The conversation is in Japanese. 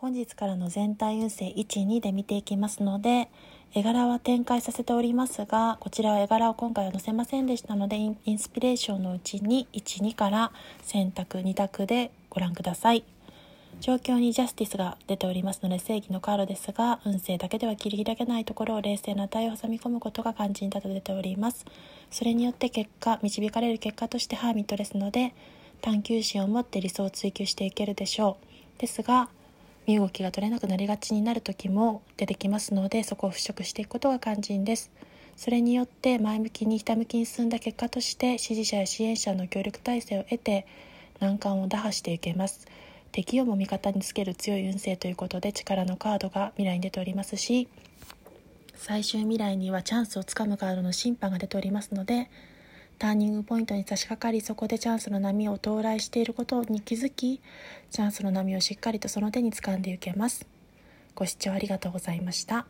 本日からの全体運勢12で見ていきますので絵柄は展開させておりますがこちらは絵柄を今回は載せませんでしたのでインスピレーションのうちに12から選択2択でご覧ください。状況にジャスティスが出ておりますので正義のカードですが運勢だけでは切り開けないところを冷静な値を挟み込むことが肝心だと出ております。それによって結果導かれる結果としてハーミットですので探求心を持って理想を追求していけるでしょう。ですが身動きが取れなくなりがちになる時も出てきますのでそこを払拭していくことが肝心です。それによって前向きにひたむきに進んだ結果として支持者や支援者の協力体制を得て難関を打破していけます。敵をも味方につける強い運勢ということで力のカードが未来に出ておりますし最終未来にはチャンスをつかむカードの審判が出ておりますのでターニングポイントに差し掛かりそこでチャンスの波を到来していることに気づきチャンスの波をしっかりとその手に掴んでいけます。ご視聴ありがとうございました。